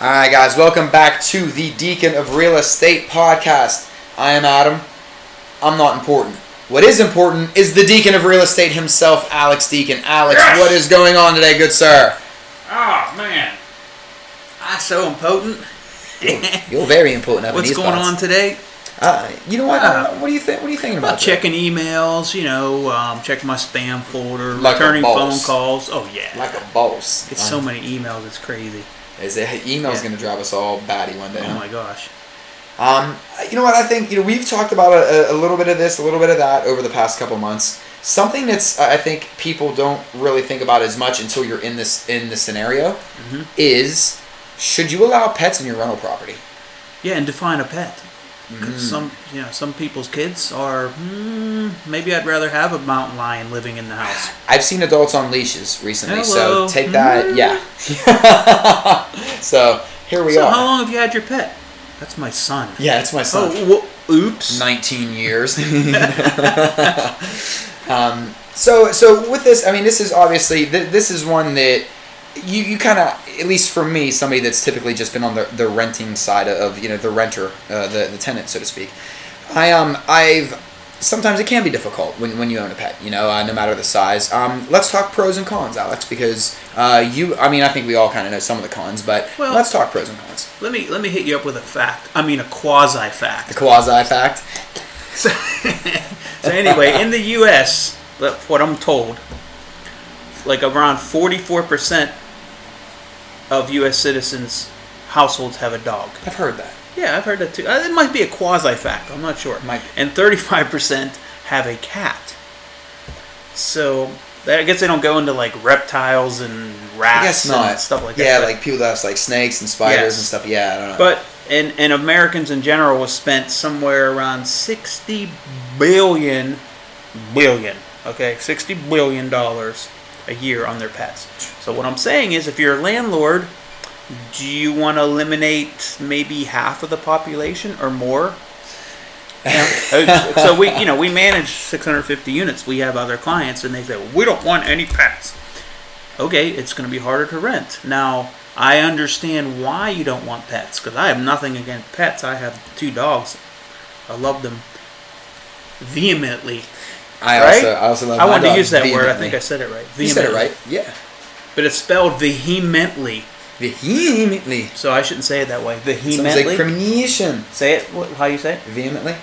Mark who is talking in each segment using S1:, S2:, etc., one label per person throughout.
S1: All right, guys, welcome back to the Deacon of Real Estate podcast. I am Adam. I'm not important. What is important is the Deacon of Real Estate himself, Alex Deacon. Alex,
S2: Yes!
S1: what is going on today, good sir?
S2: Oh man, I so important.
S1: You're very important up in
S2: What's
S1: these
S2: going
S1: spots.
S2: on today?
S1: Uh, you know what?
S2: Uh,
S1: what do you think? What are you thinking about?
S2: About checking emails, you know, um, checking my spam folder,
S1: Like
S2: returning phone calls. Oh yeah,
S1: Like a boss.
S2: it's so many emails. It's crazy.
S1: Is it email's
S2: Yeah.
S1: going to drive us all batty one day?
S2: Oh
S1: huh?
S2: my gosh.
S1: Um, you know what? I think you know we've talked about a, a little bit of this, a little bit of that over the past couple months. Something that's I think people don't really think about as much until you're in this in the scenario
S2: Mhm.
S1: is should you allow pets in your rental property?
S2: Yeah, and define a pet.
S1: Mm.
S2: Some, you know, some people's kids are. Mm, maybe I'd rather have a mountain lion living in the house.
S1: I've seen adults on leashes recently,
S2: Hello.
S1: so take that.
S2: Mm.
S1: Yeah. so here we
S2: so
S1: are.
S2: how long have you had your pet? That's my son.
S1: Yeah, it's my son.
S2: Oh, wh- oops.
S1: 19 years. um, so, so with this, I mean, this is obviously th- this is one that you, you kind of, at least for me, somebody that's typically just been on the, the renting side of you know the renter, uh, the the tenant, so to speak. I um I've sometimes it can be difficult when, when you own a pet, you know, uh, no matter the size. Um, let's talk pros and cons, Alex, because uh, you, I mean, I think we all kind of know some of the cons, but
S2: Well-
S1: let's talk pros and cons.
S2: Let me let me hit you up with a fact. I mean a quasi fact.
S1: The quasi fact.
S2: So, so anyway, in the U.S., what I'm told, like around 44% of U.S. citizens' households have a dog.
S1: I've heard that.
S2: Yeah, I've heard that too. Uh, It might be a quasi fact. I'm not sure.
S1: Might be.
S2: And 35% have a cat. So I guess they don't go into like reptiles and rats
S1: I guess
S2: and
S1: not.
S2: stuff like
S1: yeah,
S2: that. Yeah,
S1: like people that have like snakes and spiders
S2: Yes.
S1: and stuff. Yeah, I don't know.
S2: But and and Americans in general was spent somewhere around sixty billion billion, okay, sixty billion dollars a year on their pets. So what I'm saying is if you're a landlord, do you want to eliminate maybe half of the population or more? Uh, so we you know, we manage 650 units. We have other clients and they say, well, "We don't want any pets." okay, it's going to be harder to rent. Now, I understand why you don't want pets because I have nothing against pets. I have two dogs. I love them vehemently.
S1: I
S2: right?
S1: also I also love.
S2: I
S1: my
S2: wanted to use that word. I think I said it right.
S1: You said it right. Yeah,
S2: But it's spelled vehemently,
S1: vehemently.
S2: so I shouldn't say it that way. Vehemently.
S1: Sounds like
S2: Vehemently.
S1: premonition.
S2: say it. What, how you say it?
S1: Vehemently.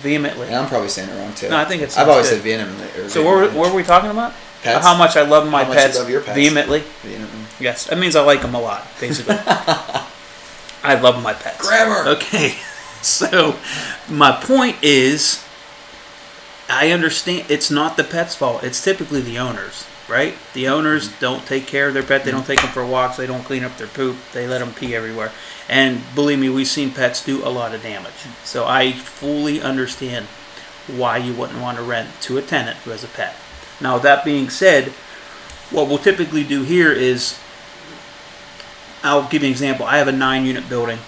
S2: Vehemently.
S1: Yeah, I'm probably saying it wrong too.
S2: No, I think it
S1: I've always
S2: good.
S1: said vehemently. or
S2: So what were,
S1: vehemently.
S2: what were we talking about?
S1: Pets?
S2: How much I love my
S1: How much you
S2: pets,
S1: love your pets.
S2: vehemently.
S1: Vehemently.
S2: Yes, that means I like them a lot, basically. I love my pets.
S1: Grammar.
S2: Okay, so my point is, I understand it's not the pet's fault. It's typically the owners, right? The owners mm-hmm. don't take care of their pet. They don't mm-hmm. take them for walks. They don't clean up their poop. They let them pee everywhere. And believe me, we've seen pets do a lot of damage. Mm-hmm. So I fully understand why you wouldn't want to rent to a tenant who has a pet. Now, that being said, what we'll typically do here is I'll give you an example. I have a nine unit building.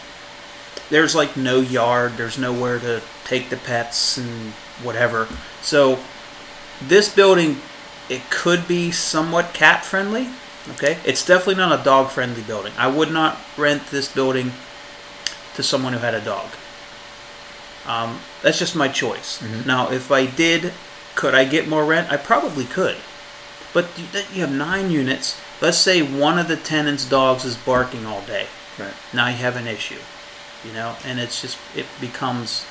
S2: There's like no yard, there's nowhere to take the pets and whatever. So, this building, it could be somewhat cat friendly. Okay, it's definitely not a dog friendly building. I would not rent this building to someone who had a dog. Um, that's just my choice. Now, if I did, could I get more rent? I probably could. But you, you have nine units. Let's say one of the tenants' dogs is barking all day.
S1: Right.
S2: Now you have an issue, you know, and it's just it becomes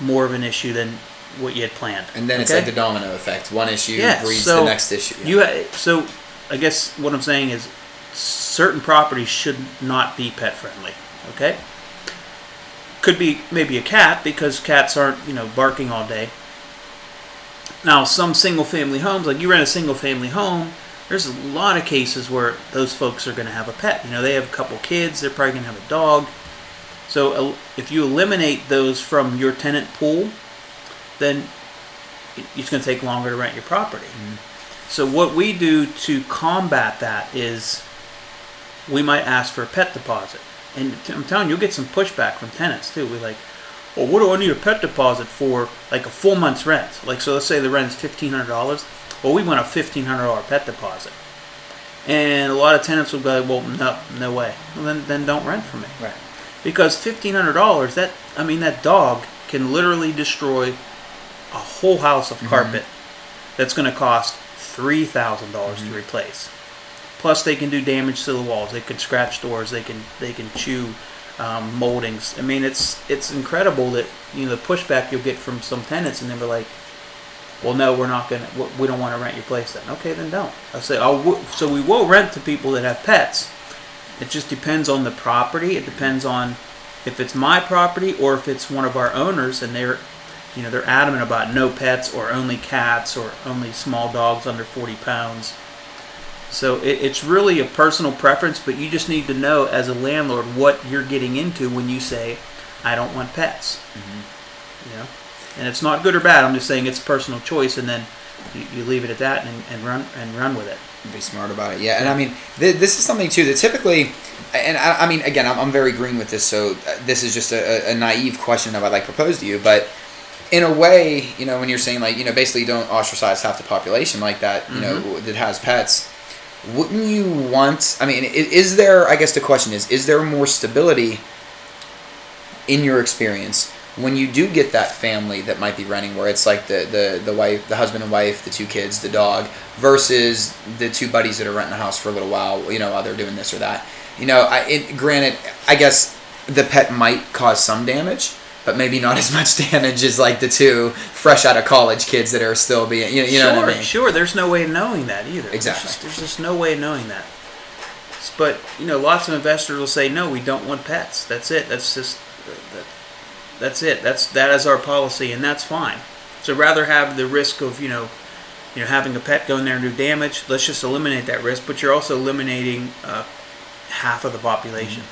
S2: more of an issue than what you had planned.
S1: And then it's like the domino effect. One issue
S2: Yeah,
S1: breeds
S2: so
S1: the next issue.
S2: You ha- so I guess what I'm saying is certain properties should not be pet friendly. Okay. Could be maybe a cat because cats aren't you know barking all day. Now some single family homes, like you rent a single family home, there's a lot of cases where those folks are going to have a pet. You know they have a couple kids, they're probably going to have a dog. So if you eliminate those from your tenant pool, then it's going to take longer to rent your property. Mm-hmm. So what we do to combat that is we might ask for a pet deposit. And I'm telling you, you'll get some pushback from tenants too. We're like, well, what do I need a pet deposit for? Like a full month's rent. Like, so let's say the rent is $1,500. Well, we want a $1,500 pet deposit. And a lot of tenants will go, like, well, no, no way. Well, then, then don't rent from me.
S1: Right.
S2: Because fifteen hundred dollars, that I mean, that dog can literally destroy a whole house of carpet. That's going to cost three thousand dollars to replace. Plus, they can do damage to the walls. They can scratch doors. They can they can chew um, moldings. I mean, it's it's incredible that you know the pushback you'll get from some tenants, and they're like, "Well, no, we're not gonna. we- We don't want to rent your place then." Okay, then don't. I say, "Oh, so we will rent to people that have pets." It just depends on the property. It depends on if it's my property or if it's one of our owners, and they're you know they're adamant about no pets or only cats or only small dogs under 40 pounds. So it, it's really a personal preference, but you just need to know as a landlord what you're getting into when you say, "I don't want pets." Mm-hmm. You know, and it's not good or bad. I'm just saying it's a personal choice, and then you, you leave it at that and, and run and run with it.
S1: be smart about it. Yeah, and I mean, th- this is something too that typically, and I, I mean, again, I'm, I'm very green with this, so uh, this is just a, a naive question that I'd like to propose to you, but in a way, you know, when you're saying like, you know, basically don't ostracize half the population like that, you know, that has pets, wouldn't you want? I mean, is there? I guess the question is, is there more stability in your experience? When you do get that family that might be renting, where it's like the, the, the wife, the husband and wife, the two kids, the dog, versus the two buddies that are renting the house for a little while, you know, while they're doing this or that. You know, I, it, granted, I guess the pet might cause some damage, but maybe not as much damage as like the two fresh out of college kids that are still being, you know, you know
S2: sure,
S1: what I mean?
S2: sure. There's no way of knowing that either. There's
S1: Exactly.
S2: just, there's just no way of knowing that. But you know, lots of investors will say, "No, we don't want pets. That's it. That's just that, that's it. That's that is our policy, and that's fine." So rather have the risk of you know, you know, having a pet go in there and do damage. Let's just eliminate that risk. But you're also eliminating uh, half of the population,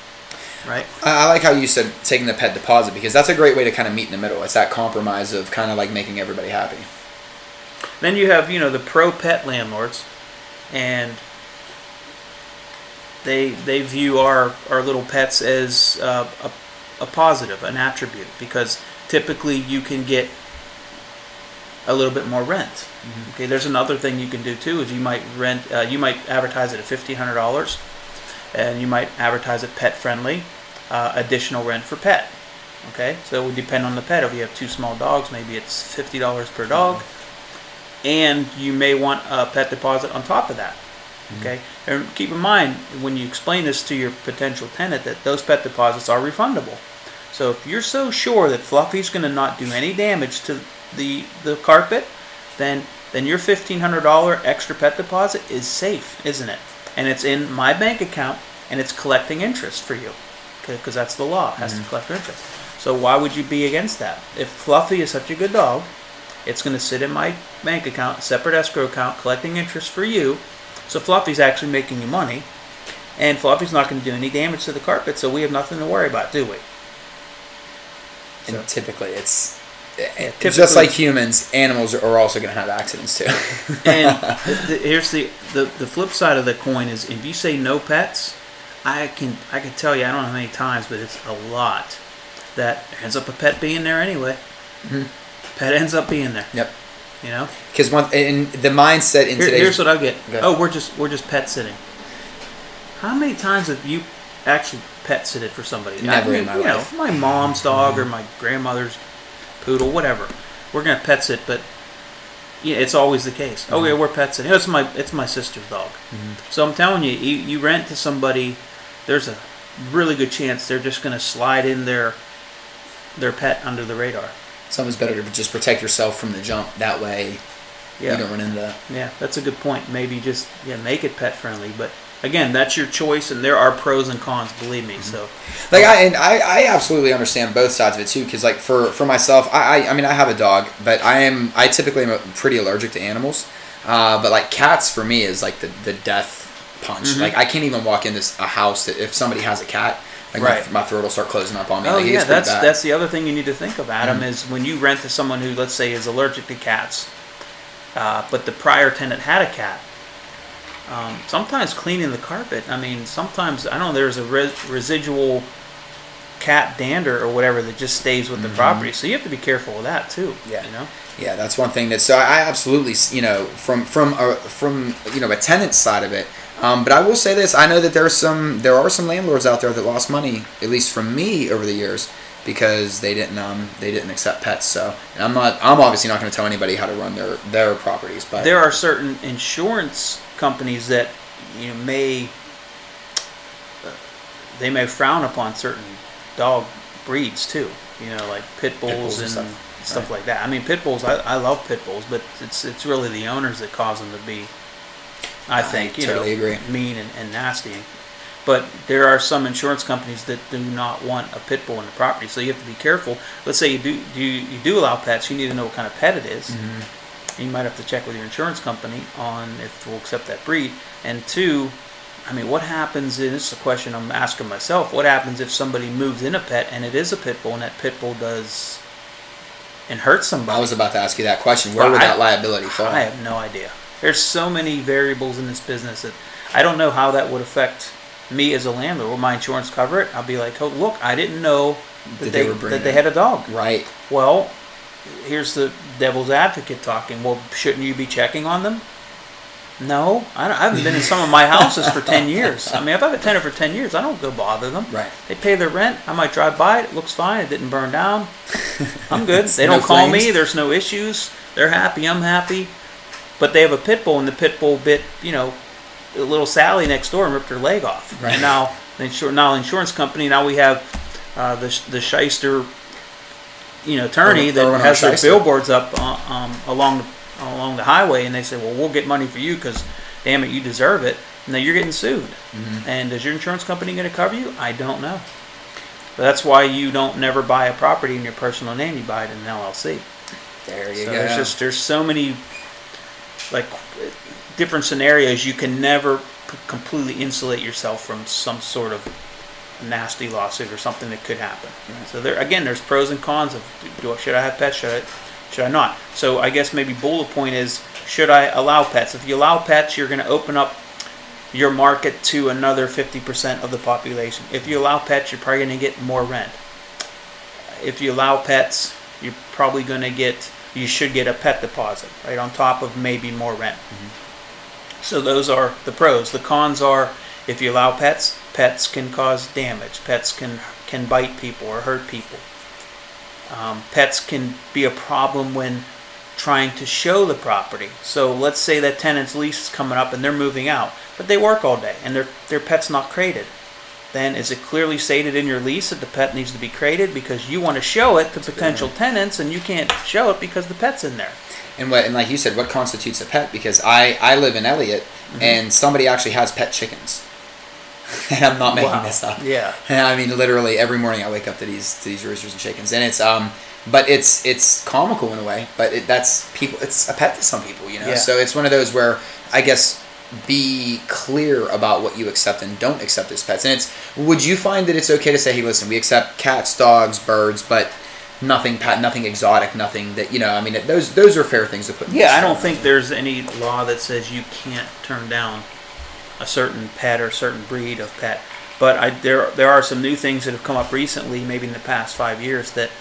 S2: right?
S1: I I like how you said taking the pet deposit because that's a great way to kind of meet in the middle. It's that compromise of kind of like making everybody happy.
S2: Then you have, you know, the pro pet landlords, and they they view our our little pets as uh, a, a positive, an attribute, because typically you can get a little bit more rent. Okay, there's another thing you can do too is you might rent, uh, you might advertise it at fifteen hundred dollars, and you might advertise it pet friendly, uh, additional rent for pet. Okay, so it would depend on the pet. If you have two small dogs, maybe it's fifty dollars per dog and you may want a pet deposit on top of that. Mm-hmm. Okay, and keep in mind when you explain this to your potential tenant that those pet deposits are refundable. So if you're so sure that Fluffy's going to not do any damage to the the carpet, then then your fifteen hundred dollar extra pet deposit is safe, isn't it? And it's in my bank account and it's collecting interest for you, because that's the law. It has to mm-hmm. collect interest. So why would you be against that? If Fluffy is such a good dog, it's going to sit in my bank account, separate escrow account, collecting interest for you. So Fluffy's actually making you money, and Fluffy's not going to do any damage to the carpet, so we have nothing to worry about, do we?
S1: And
S2: So-
S1: typically, it's
S2: Yeah,
S1: just like humans. Animals are also going to have accidents too.
S2: And the, the, here's the, the the flip side of the coin is if you say no pets, I can I can tell you I don't know how many times, but it's a lot that ends up a pet being there anyway. Mm-hmm. Pet ends up being there.
S1: yep.
S2: You know.
S1: Because one in the mindset in
S2: Here-
S1: today's
S2: here's what I get. Oh, we're just we're just pet sitting. How many times have you actually pet sitted for somebody?
S1: Never
S2: I
S1: in my
S2: you
S1: life.
S2: Know, my mom's dog or mm-hmm. my grandmother's poodle, whatever. We're gonna pet sit, but yeah, it's always the case. Mm-hmm. Oh yeah, we're pet sitting. It's my it's my sister's dog. Mm-hmm. So I'm telling you, you, you rent to somebody. There's a really good chance they're just gonna slide in their their pet under the radar.
S1: Something's better to just protect yourself from the jump. That way,
S2: Yeah.
S1: you don't run into that.
S2: Yeah, that's a good point. Maybe just yeah, make it pet friendly. But again, that's your choice, and there are pros and cons. Believe me. So
S1: Like I and I, I absolutely understand both sides of it too. Because like for for myself, I, I I mean I have a dog, but I am I typically am pretty allergic to animals. Uh, but like cats for me is like the the death punch.
S2: Mm-hmm.
S1: Like I can't even walk into a house that if somebody has a cat, like
S2: Right.
S1: my, my throat will start closing up on me.
S2: oh
S1: like,
S2: yeah, that's
S1: bad. Mm-hmm.
S2: that's the other thing you need to think of, Adam. Is when you rent to someone who, let's say, is allergic to cats, uh, but the prior tenant had a cat. Um, sometimes cleaning the carpet. I mean, sometimes I know there's a re- residual cat dander or whatever that just stays with the property. So you have to be careful with that too.
S1: Mm-hmm. Yeah.
S2: You know.
S1: Yeah, that's one thing that. So I absolutely, you know, from from a, from you know a tenant side of it, Um, but I will say this: I know that there are some there are some landlords out there that lost money, at least from me over the years, because they didn't um, they didn't accept pets. So, and I'm not I'm obviously not going to tell anybody how to run their their properties, but
S2: There are certain insurance companies that you know, may they may frown upon certain dog breeds too. You know, like pit bulls,
S1: bulls and
S2: and,
S1: stuff.
S2: stuff,
S1: Right.
S2: like that. I mean, pit bulls. I, I love pit bulls, but it's it's really the owners that cause them to be. I think you
S1: totally
S2: know
S1: agree.
S2: mean and, and nasty. But there are some insurance companies that do not want a pit bull in the property, so you have to be careful. Let's say you do do you do allow pets, you need to know what kind of pet it is.
S1: Mm-hmm.
S2: You might have to check with your insurance company on if we'll accept that breed. And two, I mean, what happens? And this is a question I'm asking myself. What happens if somebody moves in a pet and it is a pit bull, and that pit bull does and hurts somebody?
S1: I was about to ask you that question. Where
S2: Well,
S1: would
S2: I-
S1: that liability fall?
S2: I have no idea. There's so many variables in this business that I don't know how that would affect me as a landlord. Will my insurance cover it? I'll be like, oh, look, I didn't know that,
S1: That
S2: they,
S1: they were
S2: that they had a dog.
S1: Right.
S2: Well, here's the devil's advocate talking. Well, shouldn't you be checking on them? No, I, I haven't been in some of my houses for ten years. I mean, if I've had a tenant for ten years, I don't go bother them.
S1: Right.
S2: They pay their rent. I might drive by it. It looks fine. It didn't burn down. I'm good. They
S1: No
S2: don't call me. There's no issues. They're happy. I'm happy. But they have a pit bull, and the pit bull bit, you know, little Sally next door and ripped her leg off.
S1: Right.
S2: And now the insur- now insurance company. Now we have uh, the the shyster, you know, attorney
S1: Irwin-
S2: that has their billboards up uh, um, along the, along the highway, and they say, "Well, we'll get money for you because, damn it, you deserve it." Now you're getting sued,
S1: Mm-hmm.
S2: and is your insurance company going to cover you? I don't know. But that's why you don't never buy a property in your personal name. You buy it in an LLC.
S1: There you
S2: So
S1: go.
S2: there's just there's so many like different scenarios you can never p- completely insulate yourself from some sort of nasty lawsuit or something that could happen. So there again, there's pros and cons of do, should I have pets? Should I should I not? So I guess maybe bullet point is should I allow pets? If you allow pets, you're going to open up your market to another 50% of the population. If you allow pets, you're probably going to get more rent. If you allow pets, you're probably going to get you should get a pet deposit right on top of maybe more rent. So those are the pros. The cons are if you allow pets, pets can cause damage. Pets can can bite people or hurt people. Um, pets can be a problem when trying to show the property. So let's say that tenant's lease is coming up and they're moving out, but they work all day and their their pet's not crated. Then is it clearly stated in your lease that the pet needs to be crated because you want to show it to potential tenants and you can't show it because the pet's in there?
S1: And what and like you said, what constitutes a pet? Because I I live in Elliott,
S2: Mm-hmm.
S1: and somebody actually has pet chickens, and I'm not making
S2: Wow.
S1: this up.
S2: Yeah.
S1: And I mean, literally every morning I wake up to these to these roosters and chickens, and it's um, but it's it's comical in a way. But it, that's people. It's a pet to some people, you know.
S2: Yeah.
S1: So it's one of those where I guess be clear about what you accept and don't accept as pets. And it's would you find that it's okay to say, hey, listen, we accept cats, dogs, birds, but nothing pet, nothing exotic, nothing that you know. I mean, those those are fair things to put. in
S2: Yeah, I don't think there's any law that says you can't turn down a certain pet or a certain breed of pet. But I, there there are some new things that have come up recently, maybe in the past five years, that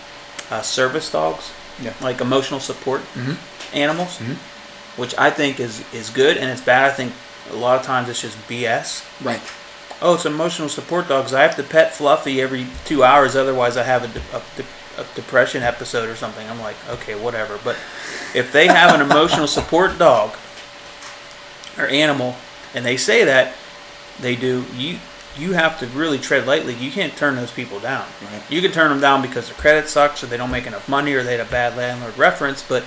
S2: uh, service dogs,
S1: Yeah.
S2: like emotional support
S1: Mhm.
S2: animals,
S1: Mhm.
S2: Which I think is is good and it's bad. I think a lot of times it's just BS.
S1: Right.
S2: Oh, it's emotional support dogs. I have to pet Fluffy every two hours, otherwise I have a, de- a, de- a depression episode or something. I'm like, okay, whatever. But if they have an emotional support dog or animal, and they say that they do, you you have to really tread lightly. You can't turn those people down.
S1: Right.
S2: You can turn them down because their credit sucks, or they don't make enough money, or they had a bad landlord reference, but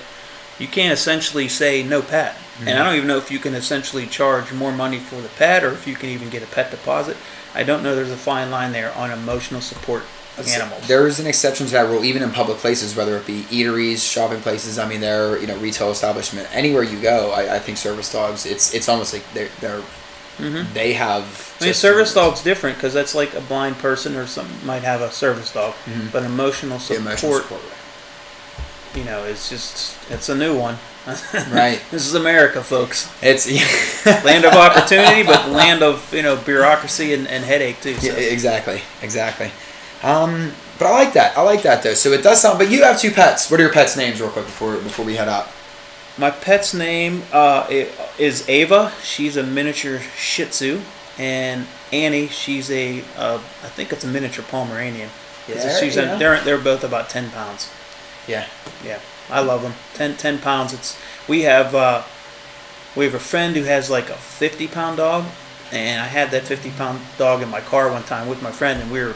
S2: you can't essentially say no pet. And I don't even know if you can essentially charge more money for the pet, or if you can even get a pet deposit. I don't know. There's a fine line there on emotional support animals.
S1: There is an exception to that rule, even in public places, whether it be eateries, shopping places. I mean, they're you know retail establishment. Anywhere you go, I, I think service dogs. It's it's almost like they're they're they have.
S2: Mm-hmm. I mean, service dog's different because that's like a blind person or some might have a service dog,
S1: Mhm.
S2: but emotional support,
S1: emotional support.
S2: You know, it's just it's a new one.
S1: Right.
S2: this is America, folks.
S1: It's
S2: Land of opportunity, but land of you know bureaucracy and, and headache too. So.
S1: Yeah, exactly, exactly. Um, but I like that. I like that though. So it does sound. But you have two pets. What are your pets' names, real quick, before before we head out?
S2: My pet's name uh, is Ava. She's a miniature Shih Tzu, and Annie. She's a uh, I think it's a miniature Pomeranian. A-
S1: Yeah,
S2: she's a-
S1: yeah.
S2: they're they're both about ten pounds.
S1: Yeah.
S2: Yeah, I love them. 10, 10 pounds. It's we have uh, we have a friend who has like a fifty pound dog, and I had that fifty pound dog in my car one time with my friend, and we were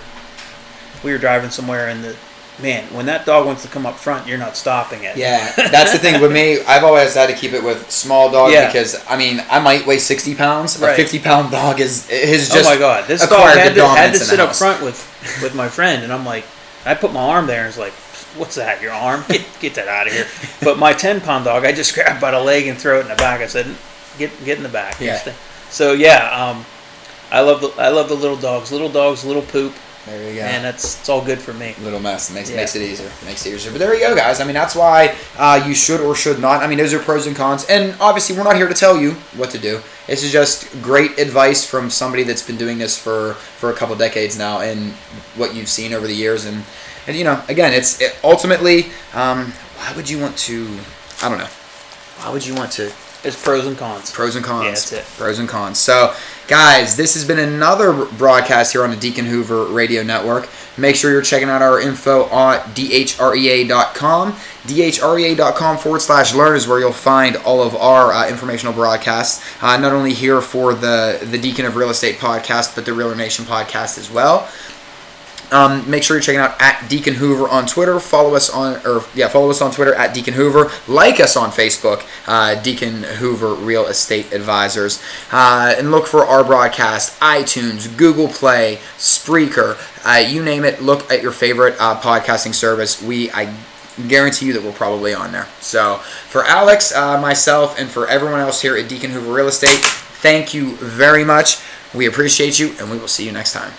S2: we were driving somewhere, and the man when that dog wants to come up front, you're not stopping it.
S1: Yeah, that's the thing with me. I've always had to keep it with small dog
S2: Yeah.
S1: because I mean I might weigh sixty pounds.
S2: Right.
S1: A fifty pound dog is is just
S2: oh my god, this dog had to, had to sit up front with with my friend, and I'm like, I put my arm there, and it's like, what's that? Your arm? Get get that out of here! But my ten pound dog, I just grabbed by the leg and throw it in the back. I said, get get in the back.
S1: Yeah.
S2: So yeah, um, I love the I love the little dogs. Little dogs, little poop,
S1: There you go.
S2: and that's it's all good for me.
S1: little mess makes
S2: Yeah.
S1: makes it easier makes it easier but there you go guys i mean that's why uh, you should or should not i mean those are pros and cons and obviously we're not here to tell you what to do this is just great advice from somebody that's been doing this for for a couple decades now and what you've seen over the years and and you know again it's it, ultimately um, why would you want to i don't know why would you want to
S2: It's pros and cons.
S1: Pros and cons.
S2: Yeah, that's it.
S1: Pros and cons. So, guys, this has been another broadcast here on the Deacon Hoover Radio Network. Make sure you're checking out our info on dhrea.com. dhrea.com forward slash learn is where you'll find all of our uh, informational broadcasts, uh, not only here for the, the Deacon of Real Estate podcast, but the Realer Nation podcast as well. Um, make sure you're checking out at Deacon Hoover on Twitter. Follow us on, or yeah, follow us on Twitter at Deacon Hoover. Like us on Facebook, uh, Deacon Hoover Real Estate Advisors, uh, and look for our broadcast iTunes, Google Play, Spreaker, uh, you name it. Look at your favorite uh, podcasting service. We I guarantee you that we're probably on there. So for Alex, uh, myself, and for everyone else here at Deacon Hoover Real Estate, thank you very much. We appreciate you, and we will see you next time.